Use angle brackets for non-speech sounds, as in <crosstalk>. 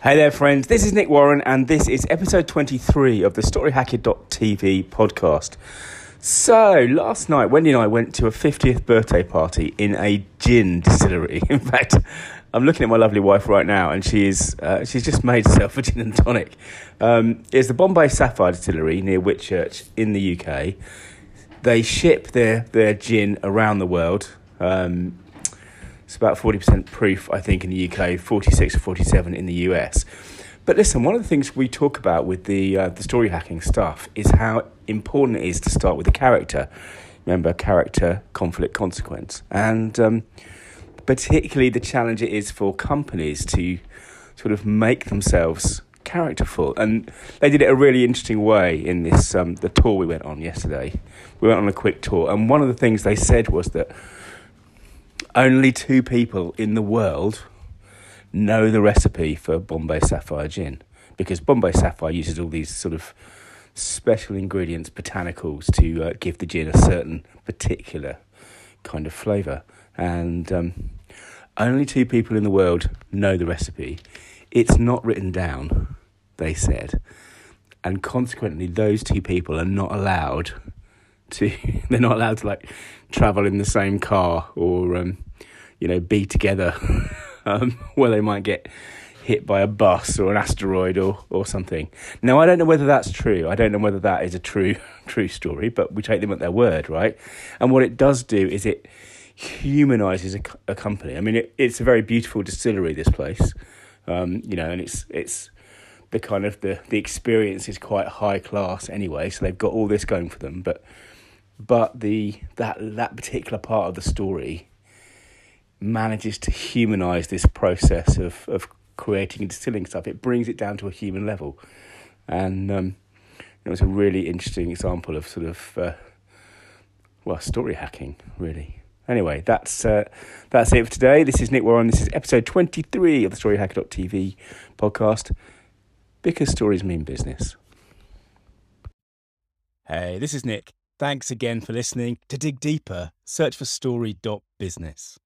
Hey there, friends. This is Nick Warren, and this is episode 23 of the StoryHacker.tv podcast. So, last night, Wendy and I went to a 50th birthday party in a gin distillery. <laughs> In fact, I'm looking at my lovely wife right now, and she's uh, she's just made herself a gin and tonic. Um, it's the Bombay Sapphire Distillery near Whitchurch in the UK. They ship their, their gin around the world. Um, it's about 40% proof, I think, in the UK, 46 or 47 in the US. But listen, one of the things we talk about with the, uh, the story hacking stuff is how important it is to start with the character. Remember, character, conflict, consequence. And um, particularly the challenge it is for companies to sort of make themselves characterful. And they did it a really interesting way in this um, the tour we went on yesterday. We went on a quick tour, and one of the things they said was that only two people in the world know the recipe for Bombay Sapphire gin because Bombay Sapphire uses all these sort of special ingredients, botanicals, to uh, give the gin a certain particular kind of flavour. And um, only two people in the world know the recipe. It's not written down, they said. And consequently, those two people are not allowed to, <laughs> they're not allowed to like travel in the same car or, um, you know, be together <laughs> um, where they might get hit by a bus or an asteroid or, or something. Now, I don't know whether that's true. I don't know whether that is a true <laughs> true story, but we take them at their word, right? And what it does do is it humanizes a, a company. I mean, it, it's a very beautiful distillery. This place, um, you know, and it's it's the kind of the the experience is quite high class anyway. So they've got all this going for them, but but the that that particular part of the story manages to humanize this process of of creating and distilling stuff. It brings it down to a human level, and um, it was a really interesting example of sort of uh, well story hacking, really. Anyway, that's uh, that's it for today. This is Nick Warren. This is episode twenty three of the StoryHacker.tv podcast because stories mean business. Hey, this is Nick. Thanks again for listening. To dig deeper, search for story.business.